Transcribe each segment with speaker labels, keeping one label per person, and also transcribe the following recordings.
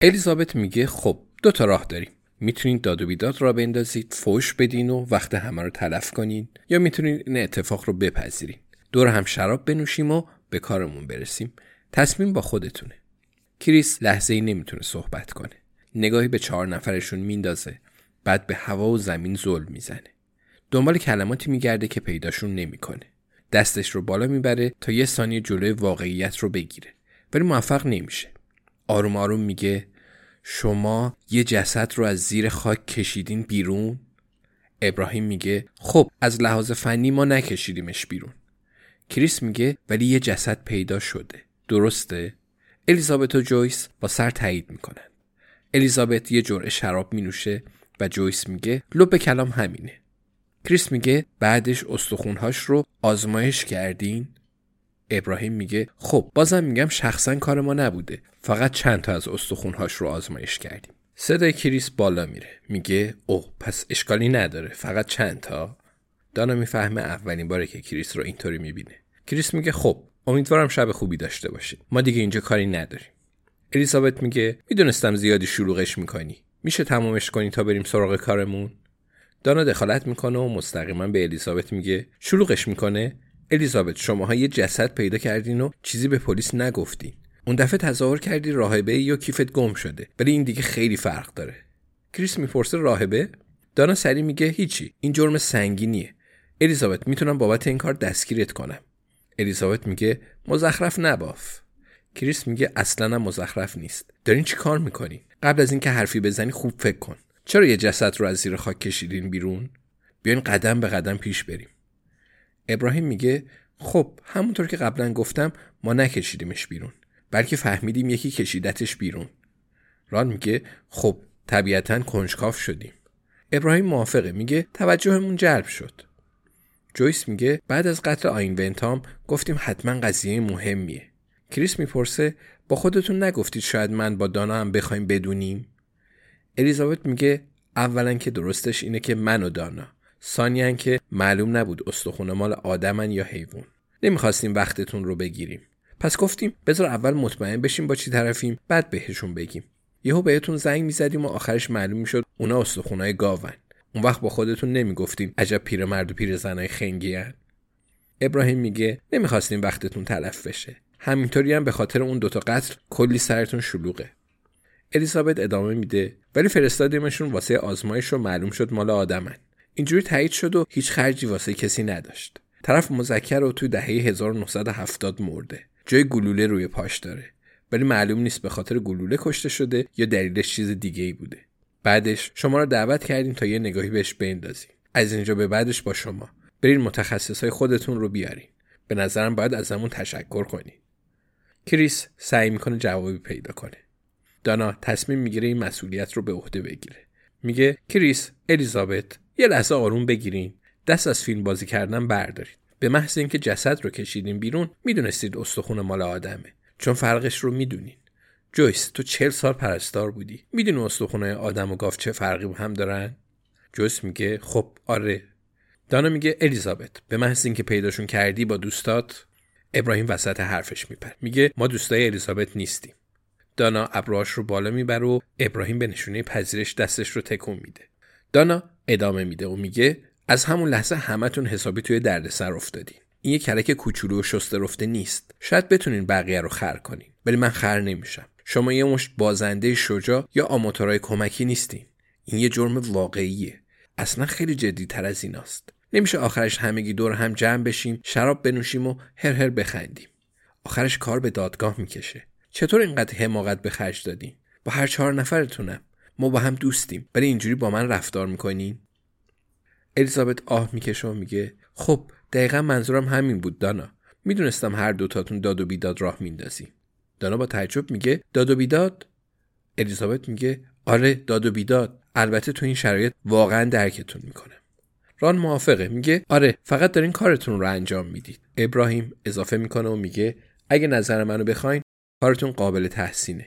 Speaker 1: الیزابت میگه خب دو تا راه داریم. می‌تونید داد و بیداد را بندازید فوش بدین و وقت همه رو تلف کنین یا می‌تونید این اتفاق رو بپذیرین. دور هم شراب بنوشیم و به کارمون برسیم. تصمیم با خودتونه. کریس لحظه ای نمی‌تونه صحبت کنه. نگاهی به چهار نفرشون میندازه. بعد به هوا و زمین ظلم می‌زنه. دنبال کلماتی میگرده که پیداشون نمی‌کنه. دستش رو بالا می‌بره تا یه ثانیه جلوی واقعیت رو بگیره. ولی موفق نمیشه. آروم آروم میگه شما یه جسد رو از زیر خاک کشیدین بیرون؟ ابراهیم میگه خب از لحاظ فنی ما نکشیدیمش بیرون. کریس میگه ولی یه جسد پیدا شده. درسته؟ الیزابت و جویس با سر تایید می‌کنن. الیزابت یه جرعه شراب مینوشه و جویس میگه لب کلام همینه. کریس میگه بعدش استخونهاش رو آزمایش کردین؟ ابراهیم میگه خب بازم میگم شخصا کار ما نبوده. فقط چند تا از استخونهاش رو آزمایش کردیم. صدای کریس بالا میره. میگه اوه پس اشکالی نداره. فقط چند تا. دانا می‌فهمه اولین باره که کریس رو اینطوری می‌بینه. کریس میگه خب امیدوارم شب خوبی داشته باشید ما دیگه اینجا کاری نداریم. الیزابت میگه می‌دونستم زیادی شلوغش می‌کنی. میشه تمامش کنی تا بریم سراغ کارمون؟ دانا دخالت می‌کنه و مستقیما به الیزابت میگه شلوغش می‌کنه؟ الیزابت شماها یه جسد پیدا کردین و چیزی به پلیس نگفتین. اون دفعه تظاهر کردی راهبه یا کیفت گم شده ولی این دیگه خیلی فرق داره. کریس می‌پرسه راهبه؟ دانا سری میگه هیچی این جرم سنگینیه. الیزابت می‌تونم بابت این کار دستگیرت کنم. الیزابت میگه مزخرف نباف. کریس میگه اصلا مزخرف نیست. دارین چی کار می‌کنی قبل از اینکه حرفی بزنی خوب فکر کن. چرا یه جسد رو از زیر خاک کشیدین بیرون؟ بیاین قدم به قدم پیش بریم. ابراهیم میگه خب همونطور که قبلا گفتم ما نکشیدیمش بیرون بلکه فهمیدیم یکی کشیدتش بیرون. ران میگه خب طبیعتا کنجکاف شدیم. ابراهیم موافقه میگه توجهمون جلب شد. جویس میگه بعد از قتل آین ونتام گفتیم حتما قضیه مهمیه. کریس می‌پرسه با خودتون نگفتید شاید من با دانا هم بخوایم بدونیم؟ الیزابت میگه اولا که درستش اینه که من و دانا ثانیا که معلوم نبود استخونه مال آدمن یا حیوان. نمی‌خواستیم وقتتون رو بگیریم. پس گفتیم بذار اول مطمئن بشیم با چی طرفیم بعد بهشون بگیم. یهو بهتون زنگ می‌زدیم و آخرش معلوم می‌شد اونا استخونای گاون. اون وقت با خودتون نمی‌گفتیم عجب پیرمرد و پیرزنای خنگی هن. ابراهیم میگه نمی‌خواستیم وقتتون تلف بشه. همینطوری هم به خاطر اون دوتا قتل کلی سرتون شلوغه. الیزابت ادامه میده ولی فرستادیمشون واسه آزمایش رو معلوم شد مال آدمن. اینجوری تایید شد و هیچ خرجی واسه کسی نداشت. طرف مذکر رو توی دهه 1970 مرده. جای گلوله روی پاش داره. ولی معلوم نیست به خاطر گلوله کشته شده یا دلیلش چیز دیگه ای بوده. بعدش شما رو دعوت کردیم تا یه نگاهی بهش بندازیم. از اینجا به بعدش با شما. برین متخصص های خودتون رو بیارین. به نظرم باید ازمون تشکر کنین کریس سعی می‌کنه جوابی پیدا کنه. دانا تصمیم می‌گیره این مسئولیت رو به عهده بگیره. میگه کریس الیزابت یه لحظه آروم بگیرین. دست از فیلم بازی کردن بردارید. به محض اینکه جسد رو کشیدین بیرون می‌دونستید استخون مال آدمه. چون فرقش رو می‌دونین. جویس تو چل سال پرستار بودی. می‌دونی استخون آدم و گاو چه فرقی با هم دارن؟ جویس میگه خب آره. دانا میگه الیزابت به محض اینکه پیداشون کردی با دوستات ابراهیم وسط حرفش میپر میگه ما دوستای الیزابت نیستیم. دانا ابروهاش رو بالا می‌بره و ابراهیم به نشونه پذیرش دستش رو تکون میده. دانا ادامه میده و میگه از همون لحظه همتون حسابی توی دردسر افتادین. این یه کلک کوچولو و شسته رفته نیست. شاید بتونین بقیه رو خر کنین ولی من خر نمیشم. شما یه مشت بازنده شجاع یا آماتورای کمکی نیستین. این یه جرم واقعیه. اصلا خیلی جدی تر از ایناست. نمیشه آخرش همگی دور هم جمع بشیم شراب بنوشیم و هر هر بخندیم. آخرش کار به دادگاه می‌کشه. چطور اینقدر حماقت به خرج دادین؟ با هر چهار نفرتونم. ما با هم دوستیم. ولی اینجوری با من رفتار می‌کنین؟ الیزابت آه می‌کشه و میگه خب دقیقا منظورم همین بود دانا. می‌دونستم هر دوتاتون داد و بیداد راه میندازی دانا با تعجب میگه داد و بیداد؟ الیزابت میگه آره داد و بیداد. البته تو این شرایط واقعا درکتون می‌کنه. ران موافقه. میگه آره فقط دارین کارتون رو انجام می‌دید. ابراهیم اضافه می‌کنه و میگه اگه نظر منو بخواین کارتون قابل تحسینه.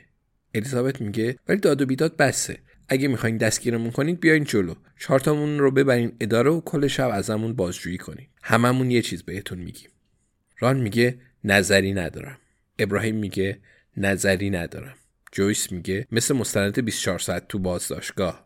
Speaker 1: الیزابت میگه ولی داد و بیداد بسه. اگه می‌خواین دستگیرمون کنید بیاین جلو. چارتامون رو ببرین اداره و کل شب ازمون بازجویی کنین. هممون یه چیز بهتون میگیم. ران میگه نظری ندارم. ابراهیم میگه نظری ندارم. جویس میگه مثل مستند 24 ساعت تو بازداشتگاه.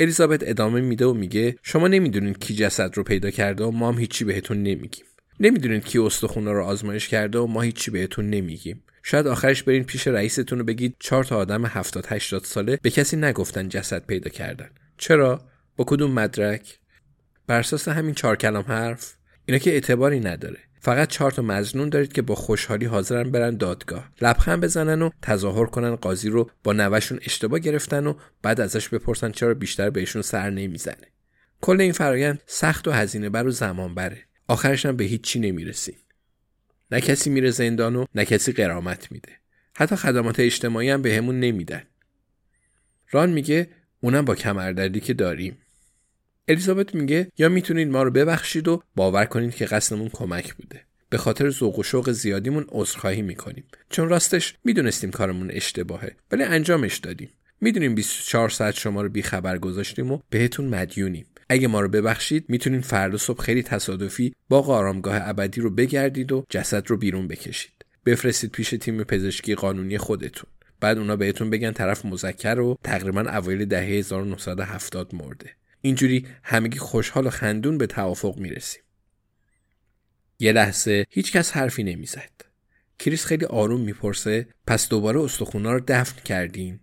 Speaker 1: الیزابت ادامه میده و میگه شما نمی‌دونید کی جسد رو پیدا کرده و ما هم هیچی بهتون نمیگیم. نمی‌دونید کی استخونه رو آزمایش کرده و ما هیچی بهتون نمیگیم. شاید آخرش برین پیش رئیستون رو بگید چهار تا آدم 70 80 ساله به کسی نگفتن جسد پیدا کردن. چرا؟ با کدوم مدرک؟ بر اساس همین چهار کلام حرف اینا که اعتباری نداره. فقط چهار تا مزنون دارید که با خوشحالی حاضرن برن دادگاه. لبخند بزنن و تظاهر کنن قاضی رو با نوشون اشتباه گرفتن و بعد ازش بپرسن چرا بیشتر بهشون سر نمی‌زنه. کل این فرایند سخت و هزینه بر و زمان بره آخرش هم به هیچی نمی‌رسیم. نه کسی میره زندان و نه کسی قرامت میده. حتی خدمات اجتماعی هم بهمون به نمیدن. ران میگه اونم با کمردردی که داریم. الیزابت میگه یا می‌تونید ما رو ببخشید و باور کنید که قصدمون کمک بوده. به خاطر ذوق و شوق زیادیمون عذرخواهی می‌کنیم. چون راستش می‌دونستیم کارمون اشتباهه ولی انجامش دادیم. می‌دونیم 24 ساعت شما رو بیخبر گذاشتیم و بهتون مدیونیم. اگه ما رو ببخشید می‌تونین فردا صبح خیلی تصادفی با آرامگاه ابدی رو بگردید و جسد رو بیرون بکشید. بفرستید پیش تیم پزشکی قانونی خودتون. بعد اونا بهتون بگن طرف مذکر و تقریبا اوایل دهه 1970 مرده. اینجوری همگی خوشحال و خندون به توافق می‌رسیم. یه لحظه هیچکس حرفی نمی‌زد. کریس خیلی آروم می‌پرسه پس دوباره استخونا رو دفن کردین؟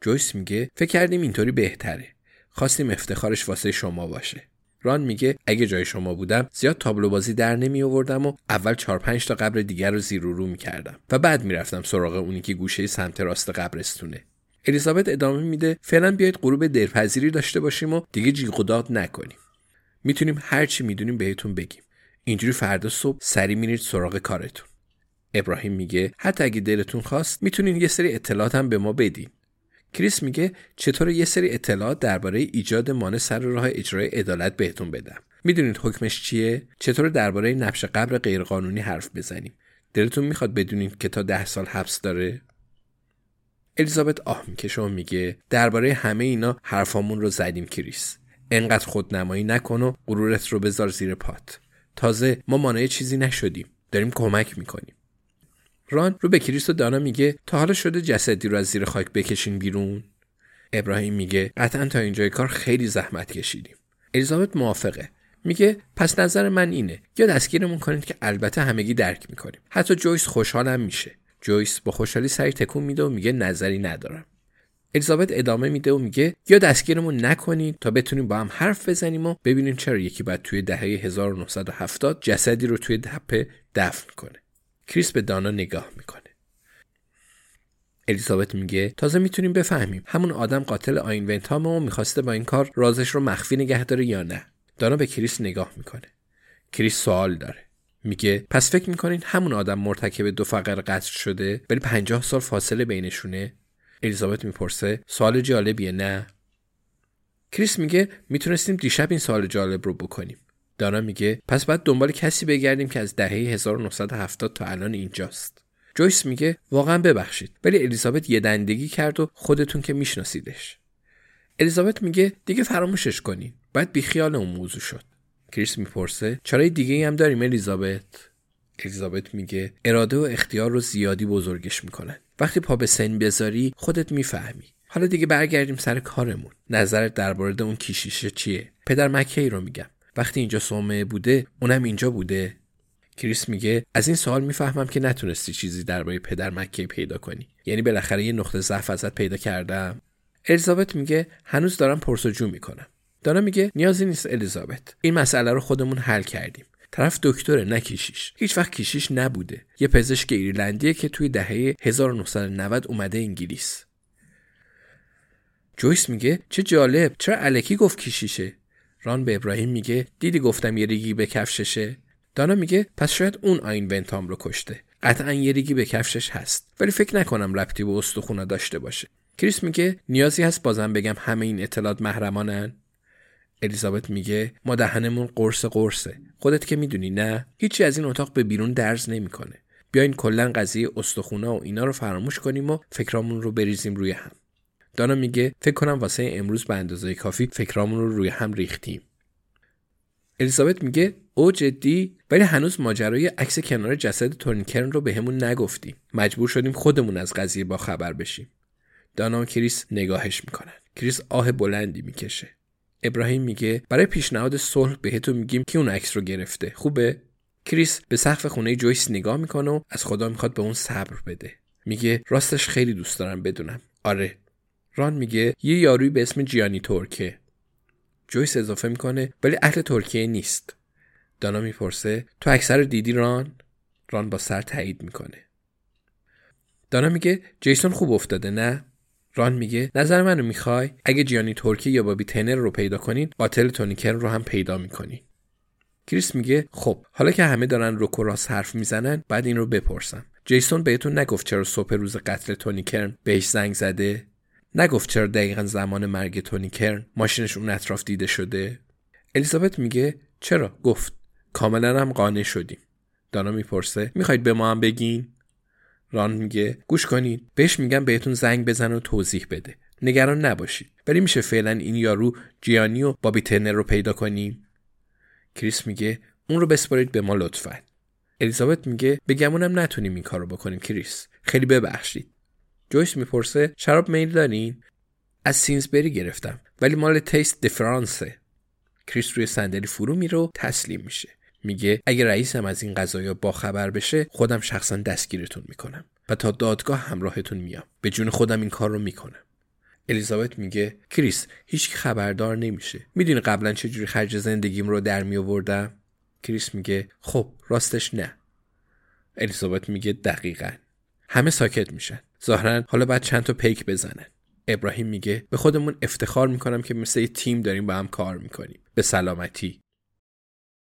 Speaker 1: جویس میگه فکر کردیم اینطوری بهتره. خواستیم افتخارش واسه شما باشه. ران میگه اگه جای شما بودم زیاد تابلو بازی در نمی آوردم و اول چهار پنج تا قبر دیگر رو زیر و رو می‌کردم و بعد می‌رفتم سراغ اونی که گوشه سمت راست قبرستونه. الیزابت ادامه میده فعلا بیاید غروب دلپذیری داشته باشیم و دیگه جیغ و داد نکنیم. می‌تونیم هر چی می‌دونیم بهتون بگیم. اینجوری فردا صبح سری میرید سراغ کارتون. ابراهیم میگه حتی اگه دلتون خواست می‌تونین یه سری اطلاعات هم به ما بدین. کریس میگه چطور یه سری اطلاعات درباره ایجاد مانع سر راه اجرای عدالت بهتون بدم. می‌دونید حکمش چیه؟ چطور درباره نبش قبر غیرقانونی حرف بزنیم؟ دلتون می‌خواد بدونید که تا ده سال حبس داره؟ الیزابت آه می‌کشه و میگه درباره همه اینا حرفامون رو زدیم کریس. انقدر خودنمایی نکن و غرورت رو بذار زیر پات. تازه ما مانع چیزی نشدیم. داریم کمک می‌کنیم. ران رو به کریس و دانا میگه تا حالا شده جسدی رو از زیر خاک بکشین بیرون؟ ابراهیم میگه قطعا تا اینجای کار خیلی زحمت کشیدیم. الیزابت موافقه. میگه پس نظر من اینه. یا دستگیرمون کنید که البته همگی درک می‌کنیم. حتی جویس خوشحالم میشه. جویس با خوشحالی سری تکون میده و میگه نظری ندارم. الیزابت ادامه میده و میگه یا دستگیرمون نکنید تا بتونیم با هم حرف بزنیم و ببینیم چرا یکی باید توی دهه 1970 جسدی رو توی تپه دفن کنه. کریس به دانا نگاه می‌کنه. الیزابت میگه تازه می‌تونیم بفهمیم همون آدم قاتل آین ونتام و می‌خواسته با این کار رازش رو مخفی نگه داره یا نه. دانا به کریس نگاه می‌کنه. کریس سوال داره. میگه پس فکر می‌کنین همون آدم مرتکب دو فقر قتل شده؟ ولی پنجاه سال فاصله بینشونه. الیزابت می‌پرسه سوال جالبیه نه؟ کریس میگه می‌تونستیم دیشب این سوال جالب رو بکنیم. دانا میگه پس باید دنبال کسی بگردیم که از دهه 1970 تا الان اینجاست. جویس میگه واقعا ببخشید ولی الیزابت یه دندگی کرد و خودتون که میشناسیدش. الیزابت میگه دیگه فراموشش کنین باید بیخیال اون موضوع شد. کریس می‌پرسه چرا دیگه هم داریم الیزابت؟ الیزابت میگه اراده و اختیار رو زیادی بزرگش می‌کنن. وقتی پا به سن بذاری خودت می‌فهمی. حالا دیگه برگردیم سر کارمون. نظرت درباره اون کیشیشه چیه؟ پدر مکی رو میگم. وقتی اینجا سومه بوده اونم اینجا بوده. کریس میگه از این سوال می‌فهمم که نتونستی چیزی درباره پدر مکی پیدا کنی. یعنی بالاخره یه نقطه ضعف ازت پیدا کردم. الیزابت میگه هنوز دارم پرسجو می‌کنم. دانا میگه نیازی نیست الیزابت. این مسئله رو خودمون حل کردیم. طرف دکتره نه کیشیش. هیچ وقت کیشیش نبوده. یه پزشک ایرلندیه که توی دهه 1990 اومده انگلیس. جویس میگه چه جالب. چرا الکی گفت کیشیشه؟ ران به ابراهیم میگه دیدی گفتم یه ریگی به کفششه؟ دانا میگه پس شاید اون آین ونتام رو کشته. قطعا یه ریگی به کفشش هست. ولی فکر نکنم ربطی به استخونا داشته باشه. کریس میگه نیازی هست بازم بگم همه این اطلاعات محرمانن. الیزابت میگه ما دهنمون قرص قرصه. خودت که می‌دونی نه؟ هیچی از این اتاق به بیرون درز نمی‌کنه. بیاین کلا قضیه استخونا و اینا رو فراموش کنیم و فکرامون رو بریزیم روی هم. دانا میگه فکر کنم واسه امروز به اندازه کافی فکرامون رو روی هم ریختیم. الیزابت میگه او جدی؟ ولی هنوز ماجرای عکس کنار جسد تورنیکرن رو بهمون به نگفتی مجبور شدیم خودمون از قضیه با خبر بشیم. دانا و کریس نگاهش می‌کنن. کریس آه بلندی می‌کشه. ابراهیم میگه برای پیشنهاد صلح بهتون میگیم که اون عکس رو گرفته. خوبه؟ کریس به سقف خونه جویس نگاه می‌کنه و از خدا می‌خواد به اون صبر بده. میگه راستش خیلی دوست دارم بدونم. آره. ران میگه یه یاروی به اسم جیانی ترکه. جویس اضافه می‌کنه ولی اهل ترکیه نیست. دانا می‌پرسه تو اکثر دیدی ران؟ ران با سر تایید می‌کنه. دانا میگه جیسون خوب افتاده نه؟ ران میگه نظر منو می‌خوای؟ اگه جیانی ترکی یا بابی تنر رو پیدا کنین قاتل تونیکر رو هم پیدا می‌کنین کریس میگه خب حالا که همه دارن روکو راست حرف می‌زنن بعد این رو بپرسم. جیسون بهتون نگفت چرا صبح روز قتل تونی کرن بهش زنگ زده؟ نگفت چرا دقیقا زمان مرگ تونی کرن؟ ماشینش اون اطراف دیده شده؟ الیزابت میگه چرا؟ گفت کاملا هم قانع شدیم. دانا می‌پرسه می‌خواید به ما هم بگین؟ ران میگه گوش کنید بهش میگم بهتون زنگ بزن و توضیح بده. نگران نباشید. ولی میشه فعلا این یارو جیانی و بابی ترنر رو پیدا کنیم؟ کریس میگه اون رو بسپارید به ما لطفا. الیزابت میگه بگمونم نتونیم این کار رو بکنیم کریس. خیلی ببخشید. جویس می‌پرسه شراب میل دارین؟ از Sainsbury گرفتم ولی مال Taste the Difference ه کریس روی صندلی فرو میره و تسلیم میشه. میگه اگه رئیسم از این قضايا با خبر بشه خودم شخصا دستگیرتون می‌کنم و تا دادگاه همراهتون میام. به جون خودم این کار رو می‌کنم. الیزابت میگه کریس هیچ خبردار نمیشه. می‌دونی قبلا چجوری خرج زندگیم رو در میآوردم؟ کریس میگه خب راستش نه. الیزابت میگه دقیقا. همه ساکت میشن. ظاهرا حالا بعد چند تا پیک بزنن ابراهیم میگه به خودمون افتخار می‌کنم که مثل یه تیم داریم با هم کار می‌کنیم. به سلامتی.